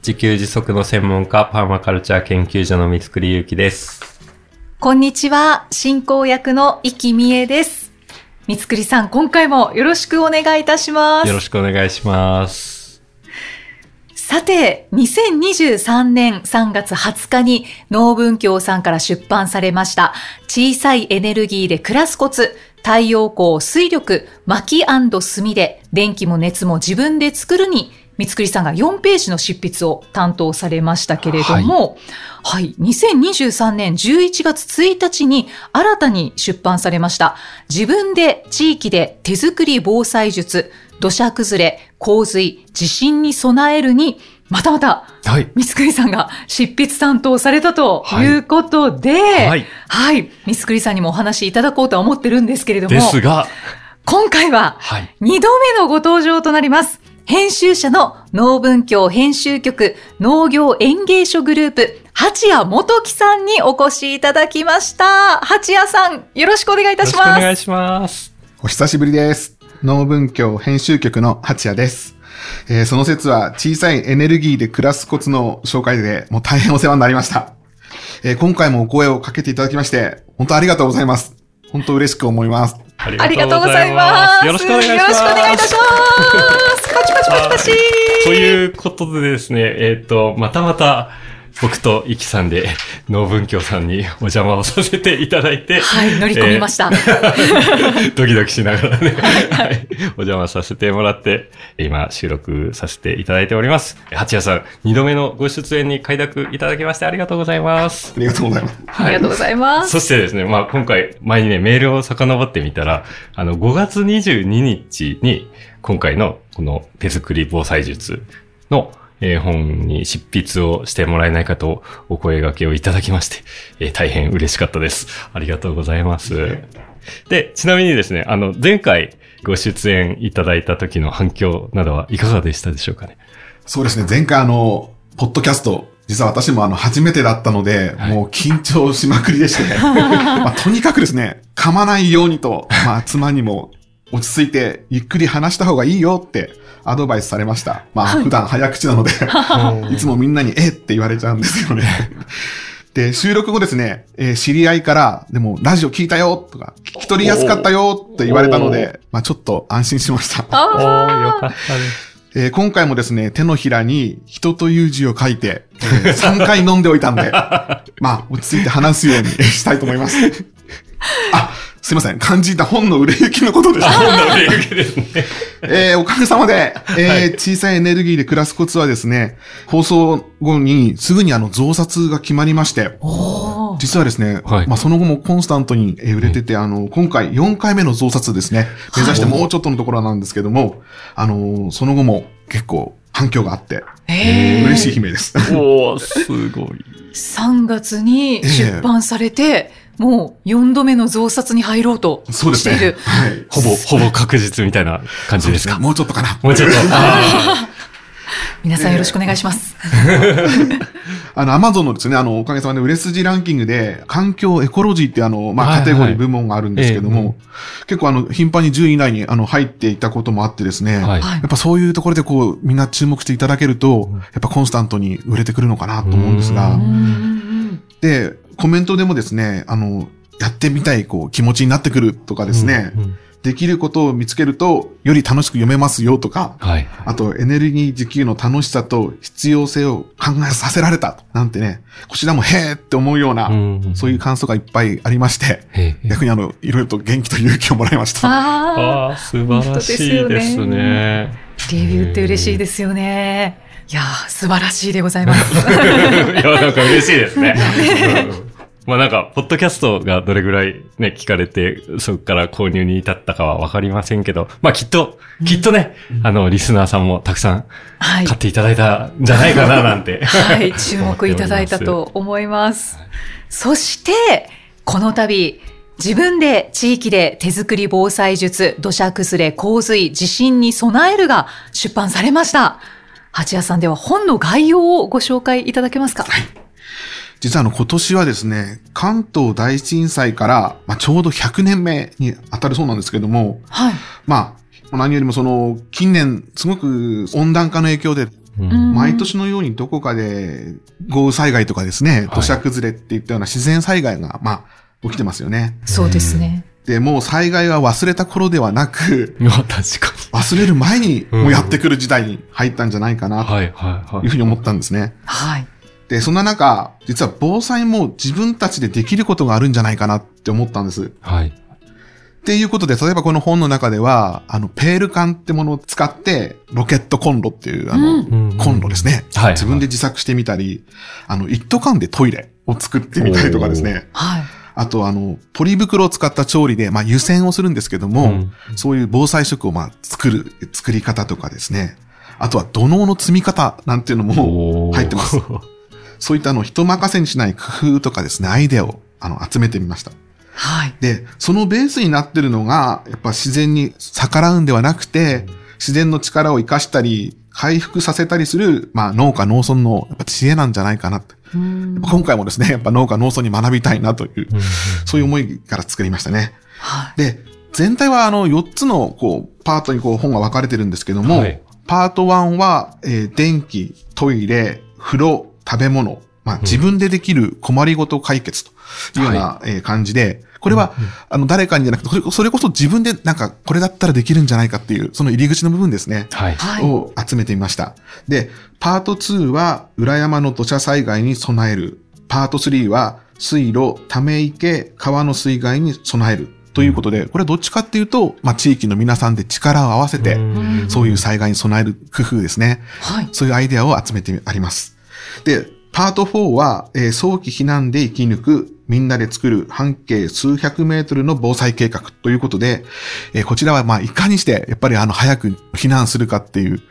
自給自足の専門家、パーマカルチャー研究所の三つくりゆうきです。こんにちは進行役の生きみえです三つくりさん今回もよろしくお願いいたしますよろしくお願いします。さて、2023年3月20日に農文教さんから出版されました小さいエネルギーで暮らすコツ太陽光、水力、薪炭で電気も熱も自分で作るに三つくりさんが4ページの執筆を担当されましたけれども、はい、2023年11月1日に新たに出版されました自分で地域で手作り防災術土砂崩れ、洪水、地震に備えるに、またまた、はい。三つくりさんが執筆担当されたとはいいうことで、ははいい。三つくりさんにもお話しいただこうとは思ってるんですけれども、ですが、今回ははい。二度目のご登場となります。編集者の農文教編集局農業園芸所グループ、八谷元樹さんにお越しいただきました。八谷さん、よろしくお願いいたします。しくお願いします。お久しぶりです。農文教編集局の八谷です。えーその説は小さいエネルギーで暮らすコツの紹介でもう大変お世話になりました。えー今回もお声をかけていただきまして、本当ありがとうございます。本当嬉しく思います。ありありがとうございます。よろしくお願いします。よろしくお願いいたします。パチパチパチパチ。ということでですね、えっ、と、またまた、僕とイキさんで、農文教さんにお邪魔をさせていただいて、はい、乗り込みました。ドキドキしながらね、はい、お邪魔させてもらって、今収録させていただいております。八谷さん、二度目のご出演に快諾いただきましてありがとうございます。ありがとうございます。ありがとうございます。そしてですね、まあ今回前にね、メールを遡ってみたら、あの、5月22日に、今回のこの手作り防災術の、えー本に執筆をしてもらえないかとお声掛けをいただきまして、えー大変嬉しかったです。ありがとうございます。で、ちなみにですね、あの、前回ご出演いただいた時の反響などはいかがでしたでしょうかね？そうですね、前回あの、ポッドキャスト、実は私もあの、初めてだったので、はいもう緊張しまくりでして、まあ、とにかくですね、噛まないようにと、まあ、妻にも落ち着いてゆっくり話した方がいいよってアドバイスされました。まあ、普段早口なので、いつもみんなにえって言われちゃうんですよね。で、収録後ですね、えー知り合いから、でも、ラジオ聞いたよとか、聞き取りやすかったよって言われたので、まあちょっと安心しました。おー、よかあったです。えー今回もですね、手のひらに人という字を書いて、え3回飲んでおいたんで、まあ、落ち着いて話すようにしたいと思います。あ、すいません。肝心な本の売れ行きのことでした。本の売れ行きですね。えーおかげさまで、えー小さいエネルギーで暮らすコツはですね、放送後にすぐにあの増刷が決まりまして、実はですね、はいまあその後もコンスタントにえー売れてて、あの、今回4回目の増刷ですね、目指してもうちょっとのところなんですけども、あのーその後も結構反響があって、嬉しい悲鳴です。おー、すごい。3月に出版されて、もう4度目の増刷に入ろうとそうですしているね。。はい。ほぼ、ほぼ確実みたいな感じですか？もうちょっとかな。もうちょっと。あ皆さんよろしくお願いします。あの、アマゾンのですね、あの、おかげさまで売れ筋ランキングで、環境エコロジーってあの、まあ、カテゴリー部門があるんですけども、え結構あの、頻繁に10位以内にあの、入っていたこともあってですね、ーはい。はい。やっぱそういうところでこう、みんな注目していただけると、やっぱコンスタントに売れてくるのかなと思うんですがで、コメントでもですね、あの、やってみたいこう気持ちになってくるとかですね、うんうんできることを見つけると、より楽しく読めますよとか、はい。あとエネルギー自給の楽しさと必要性を考えさせられたなんてね、こちらもへーって思うような、うんそういう感想がいっぱいありまして、逆にあの、いろいろと元気と勇気をもらいました。あああ、素晴らしいですね。ーレビューって嬉しいですよね。いやー素晴らしいでございます。いや、なんか嬉しいですね。まあなんか、ポッドキャストがどれぐらいね、聞かれて、そこから購入に至ったかはわかりませんけど、まあきっと、きっとね、あの、リスナーさんもたくさんはい。買っていただいたんじゃないかな なんて。はい、注目いただいたと思います。そして、この度、自分で地域で手作り防災術、土砂崩れ、洪水、地震に備えるが出版されました。八谷さんでは本の概要をご紹介いただけますか？実はあの今年はですね、関東大震災から、まあ、ちょうど100年目に当たるそうなんですけども、はい。まあ、何よりもその近年すごく温暖化の影響でうん毎年のようにどこかで豪雨災害とかですね、土砂崩れっていったような自然災害が、まあ、起きてますよね。そうですね。で、もう災害は忘れた頃ではなく、まあ確か忘れる前にもうやってくる時代に入ったんじゃないかに。な、とはいはいはいいうふうに思ったんですね。はい。で、そんな中、実は防災も自分たちでできることがあるんじゃないかなって思ったんです。はい。っていうことで、例えばこの本の中では、あの、ペール缶ってものを使って、ロケットコンロっていう、あの、うんコンロですね。はい自分で自作してみたり、あの、一斗缶でトイレを作ってみたりとかですね。はい。あと、あの、ポリ袋を使った調理で、まあ、湯煎をするんですけども、うんそういう防災食を、まあ、作る、作り方とかですね。あとは、土のうの積み方なんていうのも入ってます。そういったあの、人任せにしない工夫とかですね、アイデアを、あの、集めてみました。はい。で、そのベースになってるのが、やっぱ自然に逆らうんではなくて、自然の力を生かしたり、回復させたりする、まあ農家農村のやっぱ知恵なんじゃないかなって。うん今回もですね、やっぱ農家農村に学びたいなという、そういう思いから作りましたね。はい。で、全体はあの4つのこうパートにこう本が分かれてるんですけども、はいパート1は、えー電気、トイレ、風呂、食べ物、まあ、自分でできる困りごと解決というような、えー感じで、これは、あの、誰かにじゃなくて、それこそ自分でなんか、これだったらできるんじゃないかっていう、その入り口の部分ですね。はい。はい。を集めてみました。で、パート2は裏山の土砂災害に備える。パート3は水路、ため池、川の水害に備える。ということで、これはどっちかっていうと、まあ、地域の皆さんで力を合わせて、んそういう災害に備える工夫ですね。はい。そういうアイデアを集めてあります。で、パート4は、えー早期避難で生き抜く、みんなで作る半径数百メートルの防災計画ということで、えーこちらは、まあ、いかにして、やっぱりあの、早く避難するかっていう、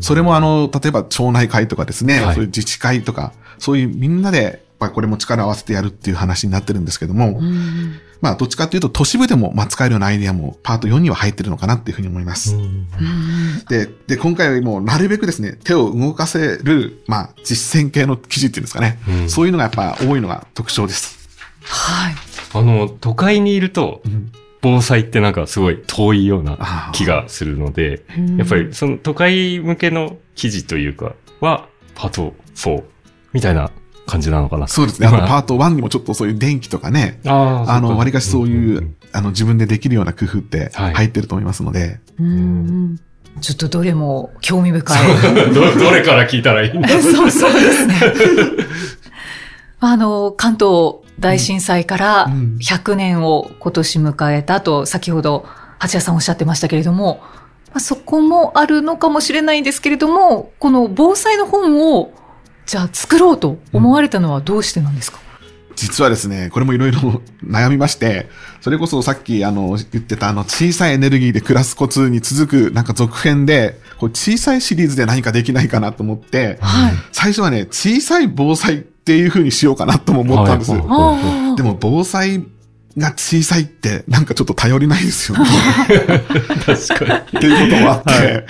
それもあの、例えば町内会とかですね、はい。そういう自治会とか、そういうみんなで、やっぱりこれも力を合わせてやるっていう話になってるんですけども、うんまあ、どっちかっていうと、都市部でも、まあ、使えるようなアイデアも、パート4には入ってるのかなっていうふうに思います。うんで、で、今回はもうなるべくですね、手を動かせる、まあ、実践系の記事っていうんですかね。うんそういうのがやっぱ多いのが特徴です。はい。あの、都会にいると、防災ってなんかすごい遠いような気がするので、やっぱりその都会向けの記事というかは、パート4みたいな感じなのかな。そうですね。あの、まあパート1にもちょっとそういう電気とかね、あーあの、そっか割かしそういう、んあの、自分でできるような工夫ってはい。入ってると思いますので、うん。ちょっとどれも興味深い。う。ん ど、どれから聞いたらいいんだ そうそうですね。あの、関東大震災からうん。100年を今年迎えたと、先ほど、八谷さんおっしゃってましたけれども、まあ、そこもあるのかもしれないんですけれども、この防災の本を、じゃあ作ろうと思われたのはどうしてなんですか、実はですね、これもいろいろ悩みまして、それこそさっきあの言ってたあの小さいエネルギーで暮らすコツに続くなんか続編で、こう小さいシリーズで何かできないかなと思って、はい。最初はね、小さい防災っていう風にしようかなとも思ったんです。はい。はい。ああでも防災が小さいってなんかちょっと頼りないですよね。確かに。っていうこともあって、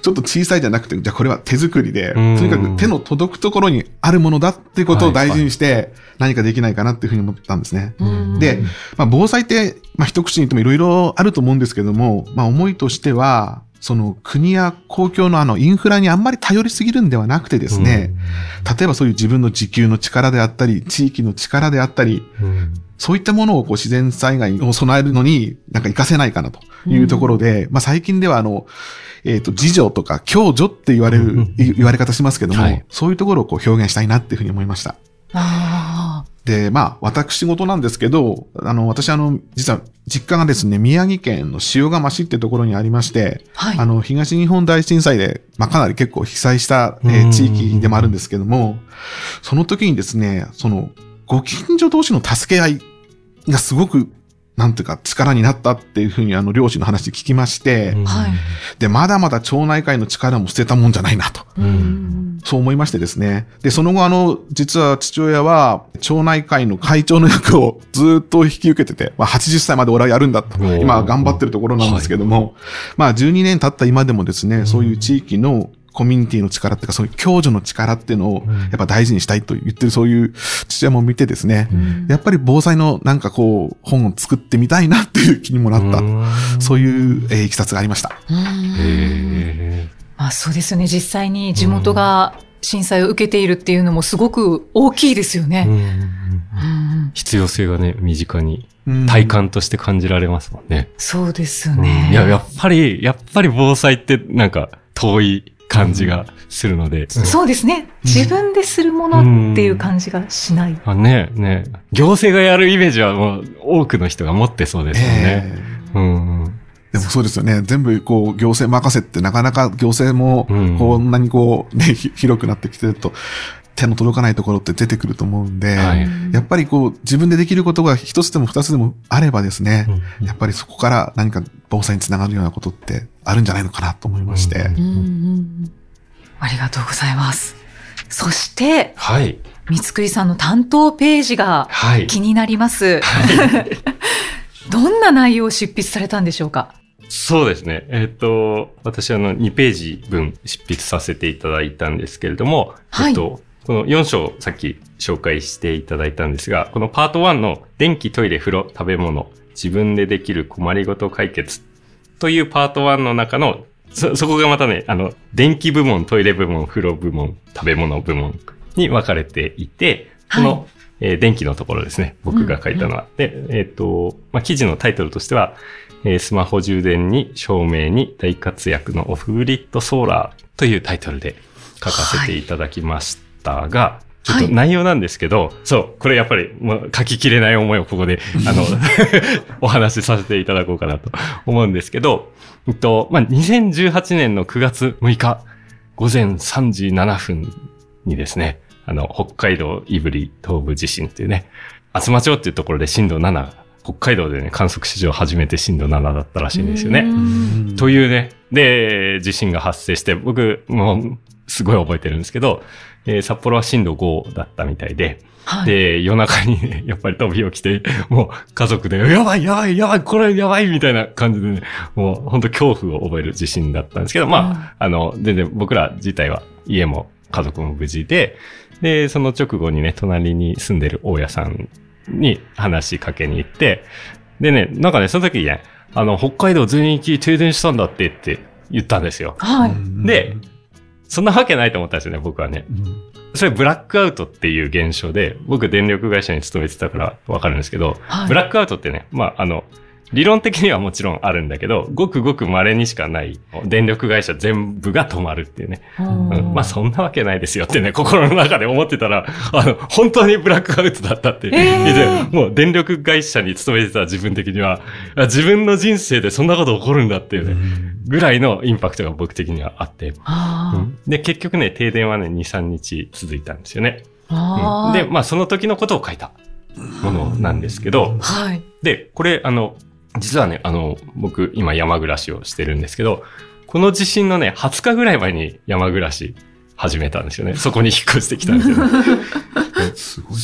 ちょっと小さいじゃなくて、じゃあこれは手作りで、とうん。にかく手の届くところにあるものだっていうことを大事にして、何かできないかなっていうふうに思ったんですね。うん。で、まあ、防災って、まあ、一口に言ってもいろいろあると思うんですけども、まあ、思いとしては、その国や公共のあのインフラにあんまり頼りすぎるんではなくてですね、例えばそういう自分の自給の力であったり、地域の力であったり、うん、そういったものをこう自然災害を備えるのになんか活かせないかなというところで、まあ最近ではあの、えっ、と、自助とか共助って言われる、うんい言われ方しますけども、はいそういうところをこう表現したいなっていうふうに思いました。あで、まあ、私事なんですけど、あの、私あの、実は実家がですね、宮城県の塩釜市ってところにありまして、あ。はい。あの、東日本大震災で、まあ、かなり結構被災した、えーうん地域でもあるんですけども、その時にですね、その、ご近所同士の助け合いがすごく、なんていうか力になったっていうふうにあの両親の話で聞きまして、はい。で、まだまだ町内会の力も捨てたもんじゃないなと。うん。そう思いましてですね。で、その後あの、実は父親は町内会の会長の役をずっと引き受けてて、まあ80歳まで俺はやるんだと。今は頑張ってるところなんですけども、まあ12年経った今でもですね、そういう地域のコミュニティの力っていうか、そういう共助の力っていうのを、やっぱ大事にしたいと言ってるそういう父親も見てですね、やっぱり防災のなんかこう、本を作ってみたいなっていう気にもなった。そういう、えー、いきさつがありました。へまあそうですよね。実際に地元が震災を受けているっていうのもすごく大きいですよーね。うんうん必要性がね、身近にうん体感として感じられますもんね。そうですようんね。いや、やっぱり、やっぱり防災ってなんか遠い感じがするので。そうですね。自分でするものっていう感じがしない。あねね行政がやるイメージはもう多くの人が持ってそうですよね。えーうんうんでもそうですよね。全部こう行政任せってなかなか行政もうんこんなにこうね、ひ広くなってきてると手の届かないところって出てくると思うんで、はいやっぱりこう自分でできることが一つでも二つでもあればですね、うんやっぱりそこから何か防災につながるようなことってあるんじゃないのかなと思いまして。うんうんありがとうございます。そして、はい。三つくりさんの担当ページがはい。気になります。どんな内容を執筆されたんでしょうか？そうですね。えっ、と、私あの2ページ分執筆させていただいたんですけれども、はいえっと、この4章さっき紹介していただいたんですが、このパート1の電気、トイレ、風呂、食べ物、自分でできる困りごと解決というパート1の中の、そ、そこがまたね、あの、電気部門、トイレ部門、風呂部門、食べ物部門に分かれていて、この、はいえー電気のところですね。僕が書いたのは。で、えっ、と、まあ、記事のタイトルとしては、えースマホ充電に照明に大活躍のオフグリッドソーラーというタイトルで書かせていただきましたが、ちょっと内容なんですけど、そう、これやっぱりもう書ききれない思いをここで、あの、お話しさせていただこうかなと思うんですけど、えっと、まあ、2018年の9月6日、午前3時7分にですね、あの、北海道胆振東部地震っていうね、厚真町っていうところで震度7、北海道でね、観測史上初めて震度7だったらしいんですよね。うん。というね、で、地震が発生して、僕、もう、すごい覚えてるんですけど、えー札幌は震度5だったみたいで、はい。で、夜中にね、やっぱり飛び起きて、もう家族で、やばいやばいやばい、これやばいみたいな感じでね、もう本当恐怖を覚える地震だったんですけど、まあ、あの、全然僕ら自体は家も家族も無事で、で、その直後にね、隣に住んでる大家さんに話しかけに行って、でね、なんかね、その時にね、あの、北海道全域停電したんだってって言ったんですよ。はい。で、そんなわけないと思ったんですよね、僕はね。うんそれブラックアウトっていう現象で、僕電力会社に勤めてたからわかるんですけど、はいブラックアウトってね、まあ、あの、理論的にはもちろんあるんだけど、ごくごく稀にしかない電力会社全部が止まるっていうね。うんまあそんなわけないですよってね、心の中で思ってたら、あの、本当にブラックアウトだったってえもう電力会社に勤めてた自分的には、あ自分の人生でそんなこと起こるんだっていうね、ぐらいのインパクトが僕的にはあって。うんで、結局ね、停電はね、2、3日続いたんですよね。あー。で、まあその時のことを書いたものなんですけど、はい。で、これ、あの、実はね、あの、僕、今山暮らしをしてるんですけど、この地震のね、20日ぐらい前に山暮らし始めたんですよね。そこに引っ越してきたんですよね。すごい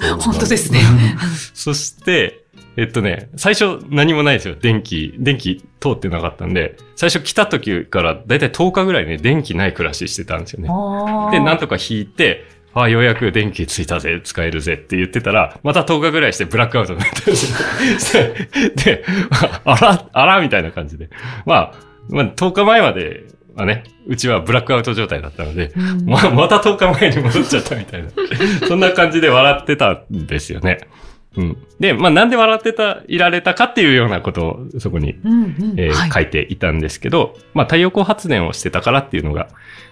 タ本当ですね。そして、えっとね、最初何もないですよ。電気、電気通ってなかったんで、最初来た時からだいたい10日ぐらいね、電気ない暮らししてたんですよね。で、なんとか引いて、ああ、ようやく電気ついたぜ、使えるぜって言ってたら、また10日ぐらいしてブラックアウトになったんですよ。で、あら、あら、みたいな感じで。まあ、まあ、10日前まではね、うちはブラックアウト状態だったので、うんままた10日前に戻っちゃったみたいな。そんな感じで笑ってたんですよね。うん。で、まあなんで笑ってた、いられたかっていうようなことをそこにうんうんえーはい書いていたんですけど、まあ、太陽光発電をしてたからっていうのが、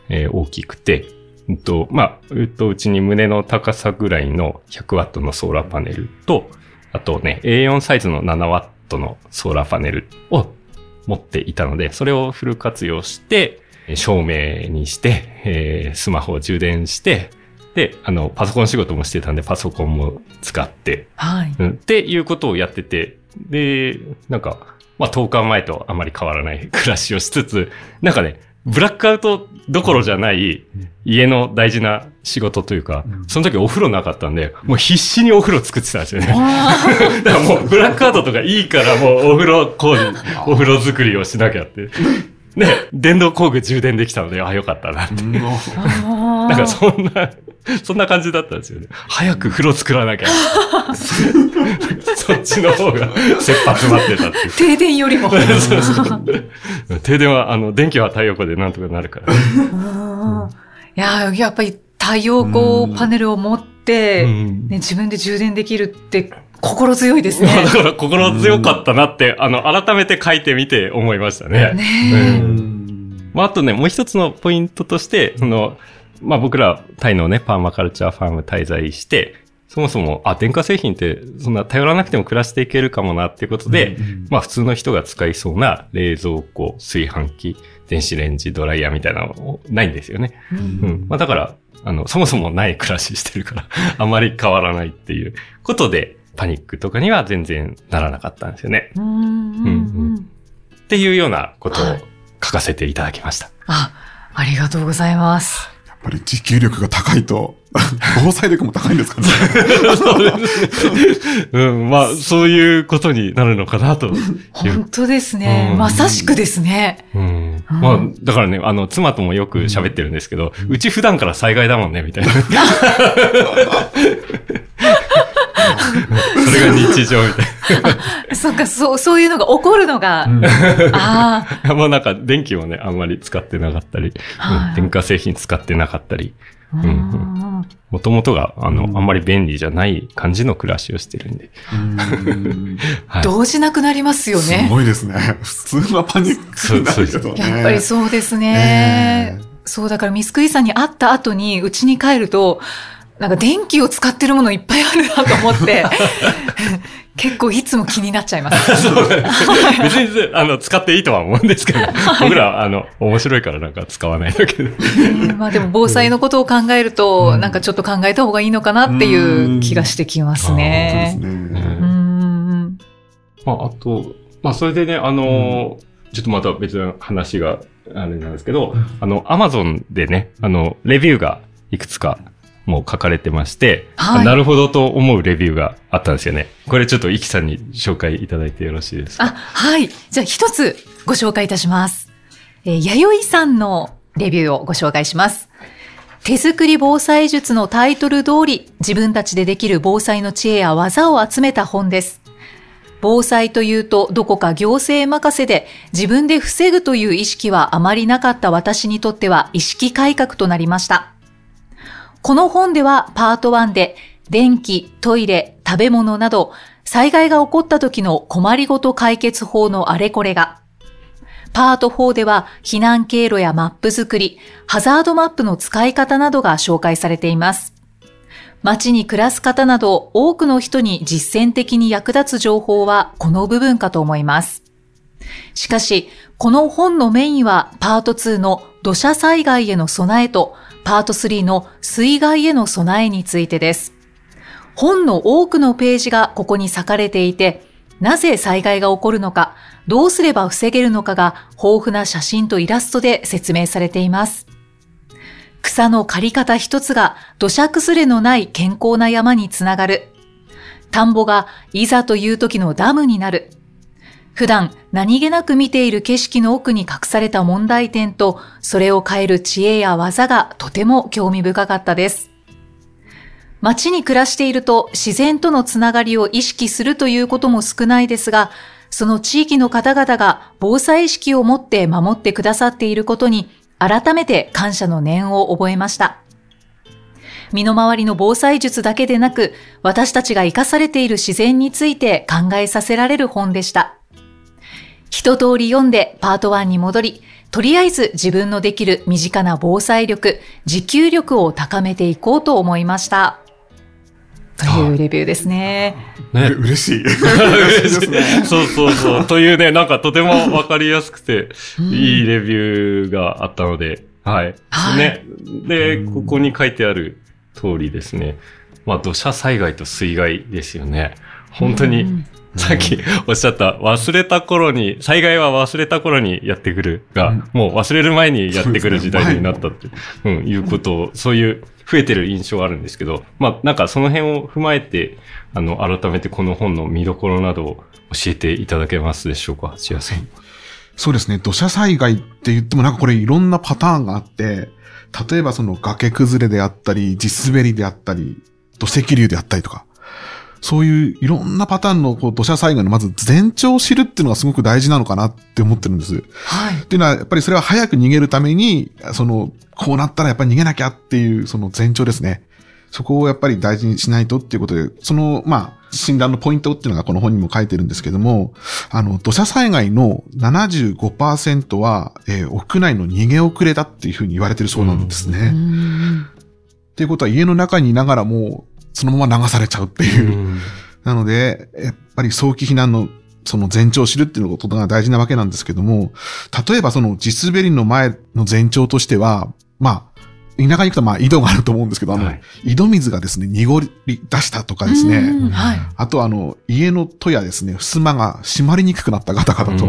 えー大きくて、うんと、まあ、うっと、うちに胸の高さぐらいの100ワットのソーラーパネルと、あとね、A4 サイズの7ワットのソーラーパネルを持っていたので、それをフル活用して、えー照明にして、えースマホを充電して、で、あの、パソコン仕事もしてたんで、パソコンも使って、はい。うん、っていうことをやってて、で、なんか、まあ、10日前とあまり変わらない暮らしをしつつ、なんかね、ブラックアウトどころじゃない家の大事な仕事というか、その時お風呂なかったんで、もう必死にお風呂作ってたんですよね。だからもうブラックアウトとかいいからもうお風呂工事、お風呂作りをしなきゃって。で、電動工具充電できたので、あ、よかったなって。なんかそんな、そんな感じだったんですよね。早く風呂作らなきゃ。そっちの方が切羽詰まってたっていう。停電よりも。そうそう停電は、あの、電気は太陽光でなんとかなるから。うんいや、やっぱり太陽光パネルを持って、うんね、自分で充電できるって心強いですね。だから心強かったなって、あの、改めて書いてみて思いましたね。ねうまあ、あとね、もう一つのポイントとして、その、まあ僕らタイのね、パーマカルチャーファーム滞在して、そもそも、あ、電化製品ってそんな頼らなくても暮らしていけるかもなっていうことで、まあ普通の人が使いそうな冷蔵庫、炊飯器、電子レンジ、ドライヤーみたいなのないんですよね。うんうん。まあだから、あの、そもそもない暮らししてるから、あんまり変わらないっていうことで、パニックとかには全然ならなかったんですよね。うんうんうんっていうようなことをはい書かせていただきました。あ、ありがとうございます。やっぱり持久力が高いと、防災力も高いんですかね。そうですね。うん、まあ、そういうことになるのかなと。本当ですね。うんまさしくですね。うん。まあ、だからね、あの、妻ともよく喋ってるんですけど、うち普段から災害だもんね、みたいな。それが日常みたいそっか、そう、そういうのが起こるのが、ああ、な。もうなんか電気もね、あんまり使ってなかったり、はいうん電化製品使ってなかったり、うんんもともとが、あの、あんまり便利じゃない感じの暮らしをしてるんで。うん はい。動じなくなりますよすね。ごいですね。普通はパニックになるけどね。やっぱりそうですね。ええそう、だからミスクイさんに会った後に、うちに帰ると、なんか電気を使ってるものいっぱいあるなと思って、結構いつも気になっちゃいます。そうなんです別に、あの、使っていいとは思うんですけど、僕らは、あの、面白いからなんか使わないだけで。まあでも防災のことを考えると、なんかちょっと考えた方がいいのかなっていう気がしてきますね。まあ、あと、まあ、それでね、あのーちょっとまた別の話があれなんですけど、あの、アマゾンでね、あの、レビューがいくつかもう書かれてまして、はいなるほどと思うレビューがあったんですよね。これちょっとイキさんに紹介いただいてよろしいですか？あ、はい。じゃあ一つご紹介いたします。えー、弥生さんのレビューをご紹介します。手作り防災術のタイトル通り、自分たちでできる防災の知恵や技を集めた本です。防災というとどこか行政任せで自分で防ぐという意識はあまりなかった私にとっては意識改革となりました。この本ではパート1で電気、トイレ、食べ物など災害が起こった時の困りごと解決法のあれこれが、パート4では避難経路やマップ作り、ハザードマップの使い方などが紹介されています。街に暮らす方など多くの人に実践的に役立つ情報はこの部分かと思います。しかし、この本のメインはパート2の土砂災害への備えとパート3の水害への備えについてです。本の多くのページがここに割かれていて、なぜ災害が起こるのか、どうすれば防げるのかが豊富な写真とイラストで説明されています。草の刈り方一つが土砂崩れのない健康な山につながる。田んぼがいざという時のダムになる。普段何気なく見ている景色の奥に隠された問題点と、それを変える知恵や技がとても興味深かったです。街に暮らしていると自然とのつながりを意識するということも少ないですが、その地域の方々が防災意識を持って守ってくださっていることに改めて感謝の念を覚えました。身の回りの防災術だけでなく、私たちが生かされている自然について考えさせられる本でした。一通り読んでパート1に戻り、とりあえず自分のできる身近な防災力、持久力を高めていこうと思いました。というレビューですね。ねう。嬉しい。嬉しいそうそうそう。というね、なんかとてもわかりやすくて、いいレビューがあったので、はい。はいね。で、ここに書いてある通りですね。まあ土砂災害と水害ですよね。本当に、うんさっきおっしゃった、忘れた頃に、災害は忘れた頃にやってくるが、うん。もう忘れる前にやってくる時代になったそって、うん、いうことを、そういう増えてる印象はあるんですけど、まあなんかその辺を踏まえて、あの、改めてこの本の見どころなどを教えていただけますでしょうか、千谷さん。そうですね。土砂災害って言ってもなんかこれいろんなパターンがあって、例えばその崖崩れであったり、地滑りであったり、土石流であったりとか、そういういろんなパターンのこう土砂災害のまず前兆を知るっていうのがすごく大事なのかなって思ってるんです。はい。っていうのは、やっぱりそれは早く逃げるために、その、こうなったらやっぱり逃げなきゃっていう、その前兆ですね。そこをやっぱり大事にしないとっていうことで、その、まあ、診断のポイントっていうのがこの本にも書いてるんですけども、あの、土砂災害の75%は、えー屋内の逃げ遅れだっていうふうに言われてるそうなんですね。うんっていうことは家の中にいながらも、そのまま流されちゃうっていう。なので、やっぱり早期避難のその前兆を知るっていうことが大事なわけなんですけども、例えばその地滑りの前の前兆としては、まあ、田舎に行くとまあ井戸があると思うんですけど、あの、はい井戸水がですね、濁り出したとかですね、うんはい。あとあの、家の戸やですね、襖が閉まりにくくなった方々と、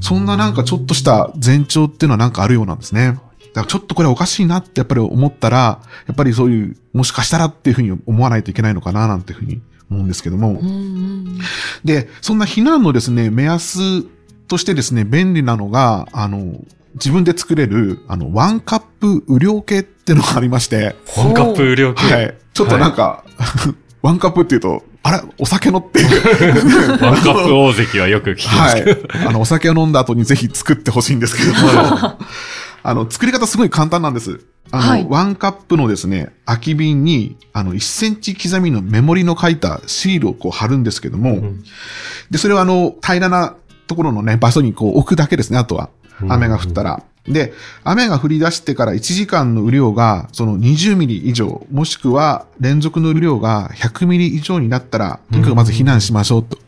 そんななんかちょっとした前兆っていうのはなんかあるようなんですね。だからちょっとこれおかしいなってやっぱり思ったら、やっぱりそういう、もしかしたらっていうふうに思わないといけないのかななんていうふうに思うんですけども。うんで、そんな避難のですね、目安としてですね、便利なのが、あの、自分で作れる、あの、ワンカップ雨量計っていうのがありまして、ワンカップ雨量計。はい。ちょっとなんか、ワンカップっていうと、あれ？お酒のっていう。ワンカップ大関はよく聞きますはけど。い。あの、お酒を飲んだ後にぜひ作ってほしいんですけども、あの、作り方すごい簡単なんです。あの、はいワンカップのですね、空き瓶に、あの、1センチ刻みのメモリの書いたシールをこう貼るんですけども、んで、それはあの、平らなところのね、場所にこう置くだけですね、あとは。雨が降ったら。で、雨が降り出してから1時間の雨量が、その20ミリ以上、もしくは連続の雨量が100ミリ以上になったら、とにかくまず避難しましょうと。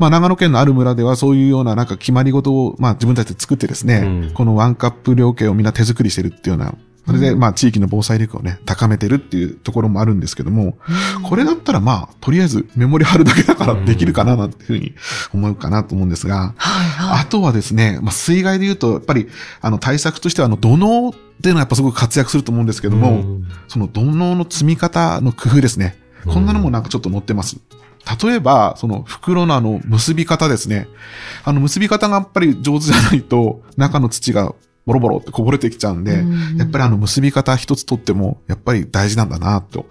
まあ、長野県のある村ではそういうようななんか決まり事を、まあ自分たちで作ってですね、うんこのワンカップ量計をみんな手作りしてるっていうような、それでまあ地域の防災力をね、高めてるっていうところもあるんですけども、これだったらまあ、とりあえずメモリ貼るだけだからできるかななんていうふうに思うかなと思うんですが、はいはい。あとはですね、まあ、水害で言うと、やっぱり、あの、対策としては、あの、土のうっていうのはやっぱすごく活躍すると思うんですけども、うんその土のうの積み方の工夫ですね。こんなのもなんかちょっと載ってます。例えば、その袋のあの、結び方ですね。あの、結び方がやっぱり上手じゃないと、中の土がボロボロってこぼれてきちゃうんで、うんやっぱりあの、結び方一つとっても、やっぱり大事なんだなと、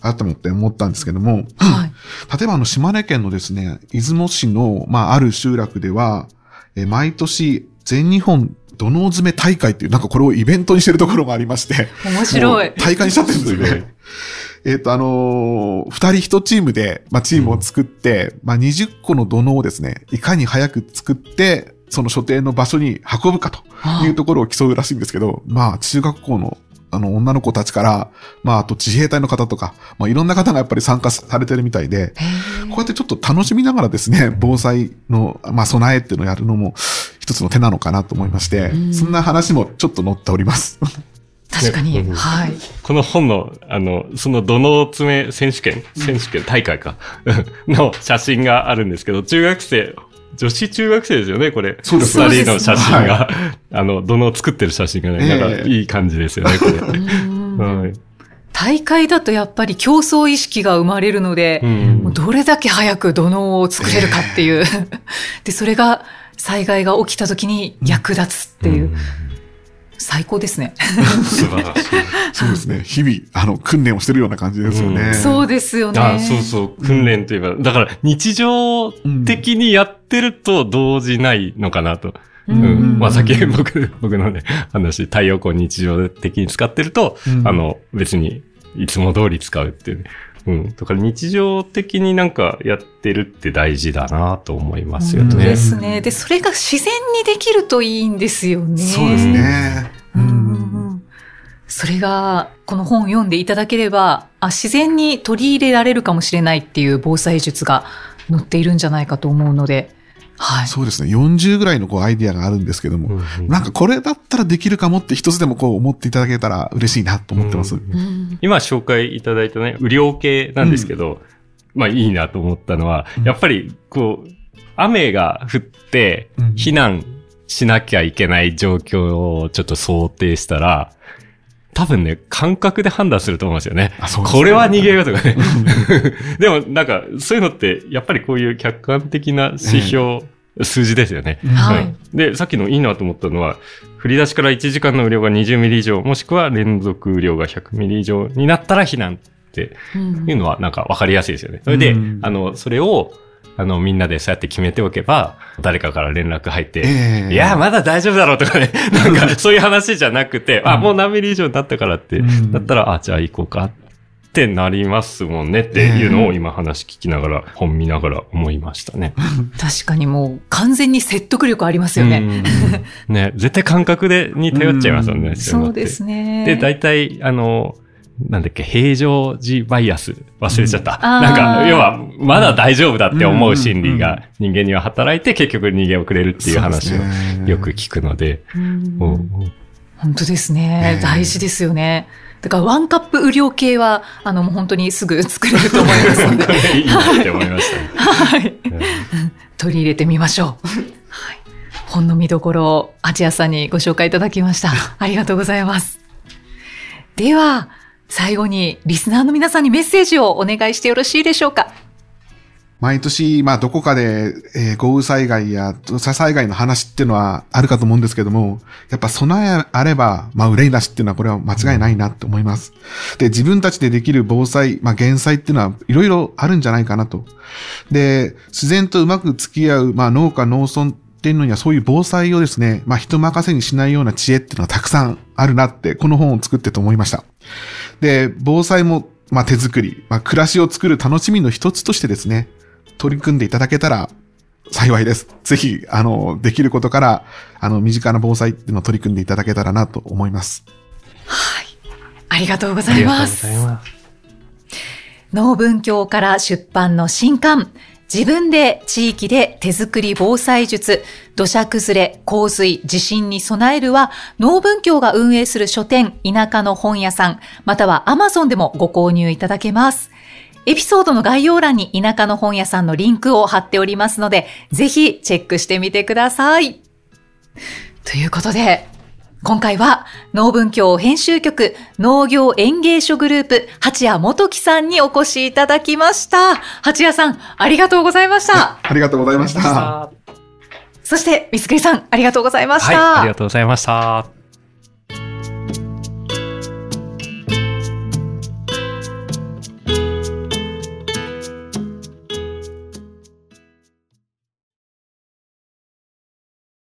改めて思ったんですけども、はい。例えばあの島根県のですね、出雲市の、まあ、ある集落では、えー毎年全日本土のう詰め大会っていう、なんかこれをイベントにしてるところがありまして、面白い。大会にしちゃってるんですよね。えっと、あのー二人一チームで、まあ、チームを作って、まあ、20個の土のうをですね、いかに早く作って、その所定の場所に運ぶかというところを競うらしいんですけど、まあ、中学校のあの、女の子たちから、まあ、あと自衛隊の方とか、まあ、いろんな方がやっぱり参加されてるみたいで、こうやってちょっと楽しみながらですね、防災の、まあ、備えっていうのをやるのも一つの手なのかなと思いましてう、ん。そんな話もちょっと載っております。確かに。ね。はい。この本の、あの、その土のう詰め選手権、選手権大会か、の写真があるんですけど、中学生、女子中学生ですよね、これ。そうです。二人の写真そうでが、あの、土のう作ってる写真がね、なんええかいい感じですよね、これ。うん。はい。大会だとやっぱり競争意識が生まれるので、どれだけ早く土のうを作れるかっていう。で、それが災害が起きた時に役立つっていう。ん最高ですね。素晴らしい。そうですね。日々、あの、訓練をしてるような感じですよね。そうですよね。あそうそう、訓練といえば、だから日常的にやってると動じないのかなと。ううんんまあ、さっき僕、僕のね、話、太陽光日常的に使ってると、うんあの、別に、いつも通り使うっていうね。うん。だから日常的になんかやってるって大事だなと思いますよね本当で。すね。で、それが自然にできるといいんですよね。そうですね。うんそれが、この本を読んでいただければ、あ、自然に取り入れられるかもしれないっていう防災術が載っているんじゃないかと思うので、はい。そうですね、40ぐらいのこうアイディアがあるんですけども、なんかこれだったらできるかもって一つでもこう思っていただけたら嬉しいなと思ってます。うんうん今紹介いただいたね、雨量計なんですけど、まあいいなと思ったのは、うんやっぱりこう、雨が降ってうん。避難しなきゃいけない状況をちょっと想定したら、多分ね、感覚で判断すると思うんですよね。あそうですねこれは逃げようとかね。でもなんか、そういうのって、やっぱりこういう客観的な指標、数字ですよね。うんはいうんで、さっきのいいなと思ったのは、降り出しから1時間の雨量が20ミリ以上、もしくは連続雨量が100ミリ以上になったら避難ってうんいうのはなんか分かりやすいですよね。それで、うんあの、それを、あの、みんなでそうやって決めておけば、誰かから連絡入って、ええいや、まだ大丈夫だろうとかね、なんかそういう話じゃなくて、あ、もう何ミリ以上になったからって、うんだったら、あ、じゃあ行こうかってなりますもんねっていうのを今話聞きながら、本見ながら思いましたね。確かにもう完全に説得力ありますよね。うん。ね、絶対感覚で、に頼っちゃいますよね。うそうですね。で、大体、あの、なんだっけ、平常時バイアス忘れちゃった。うんなんか、要は、まだ大丈夫だって思う心理が人間には働いて結局逃げ遅れるっていう話をよく聞くので。うんうんうん本当ですねえ。え大事ですよね。だからワンカップ雨量計は、あの、もう本当にすぐ作れると思いますので。いいなって思いましたね。はい。うん取り入れてみましょう。はい。本の見どころを、アジアさんにご紹介いただきました。ありがとうございます。では、最後にリスナーの皆さんにメッセージをお願いしてよろしいでしょうか？毎年、まあ、どこかで、えー豪雨災害や土砂災害の話っていうのはあるかと思うんですけども、やっぱ備えあれば、まあ、憂いなしっていうのはこれは間違いないなと思います。で、自分たちでできる防災、まあ、減災っていうのはいろいろあるんじゃないかなと。で、自然とうまく付き合う、まあ、農家、農村っていうのにはそういう防災をですね、まあ、人任せにしないような知恵っていうのはたくさんあるなって、この本を作ってと思いました。で、防災も、まあ、手作り、まあ、暮らしを作る楽しみの一つとしてですね、取り組んでいただけたら幸いです。ぜひ、あの、できることから、あの、身近な防災っていうのを取り組んでいただけたらなと思います。はい。ありがとうござありがとうごいます。ざいます。農文教から出版の新刊、自分で地域で手作り防災術、土砂崩れ、洪水、地震に備えるは、農文教が運営する書店、田舎の本屋さん、または Amazon でもご購入いただけます。エピソードの概要欄に田舎の本屋さんのリンクを貼っておりますので、ぜひチェックしてみてください。ということで、今回は農文教編集局農業園芸所グループ八谷元樹さんにお越しいただきました。八谷さん、ありがとうございました。ありがとうございました。そして、三つくりさん、ありがとうございましはい、た。ありがとうございました。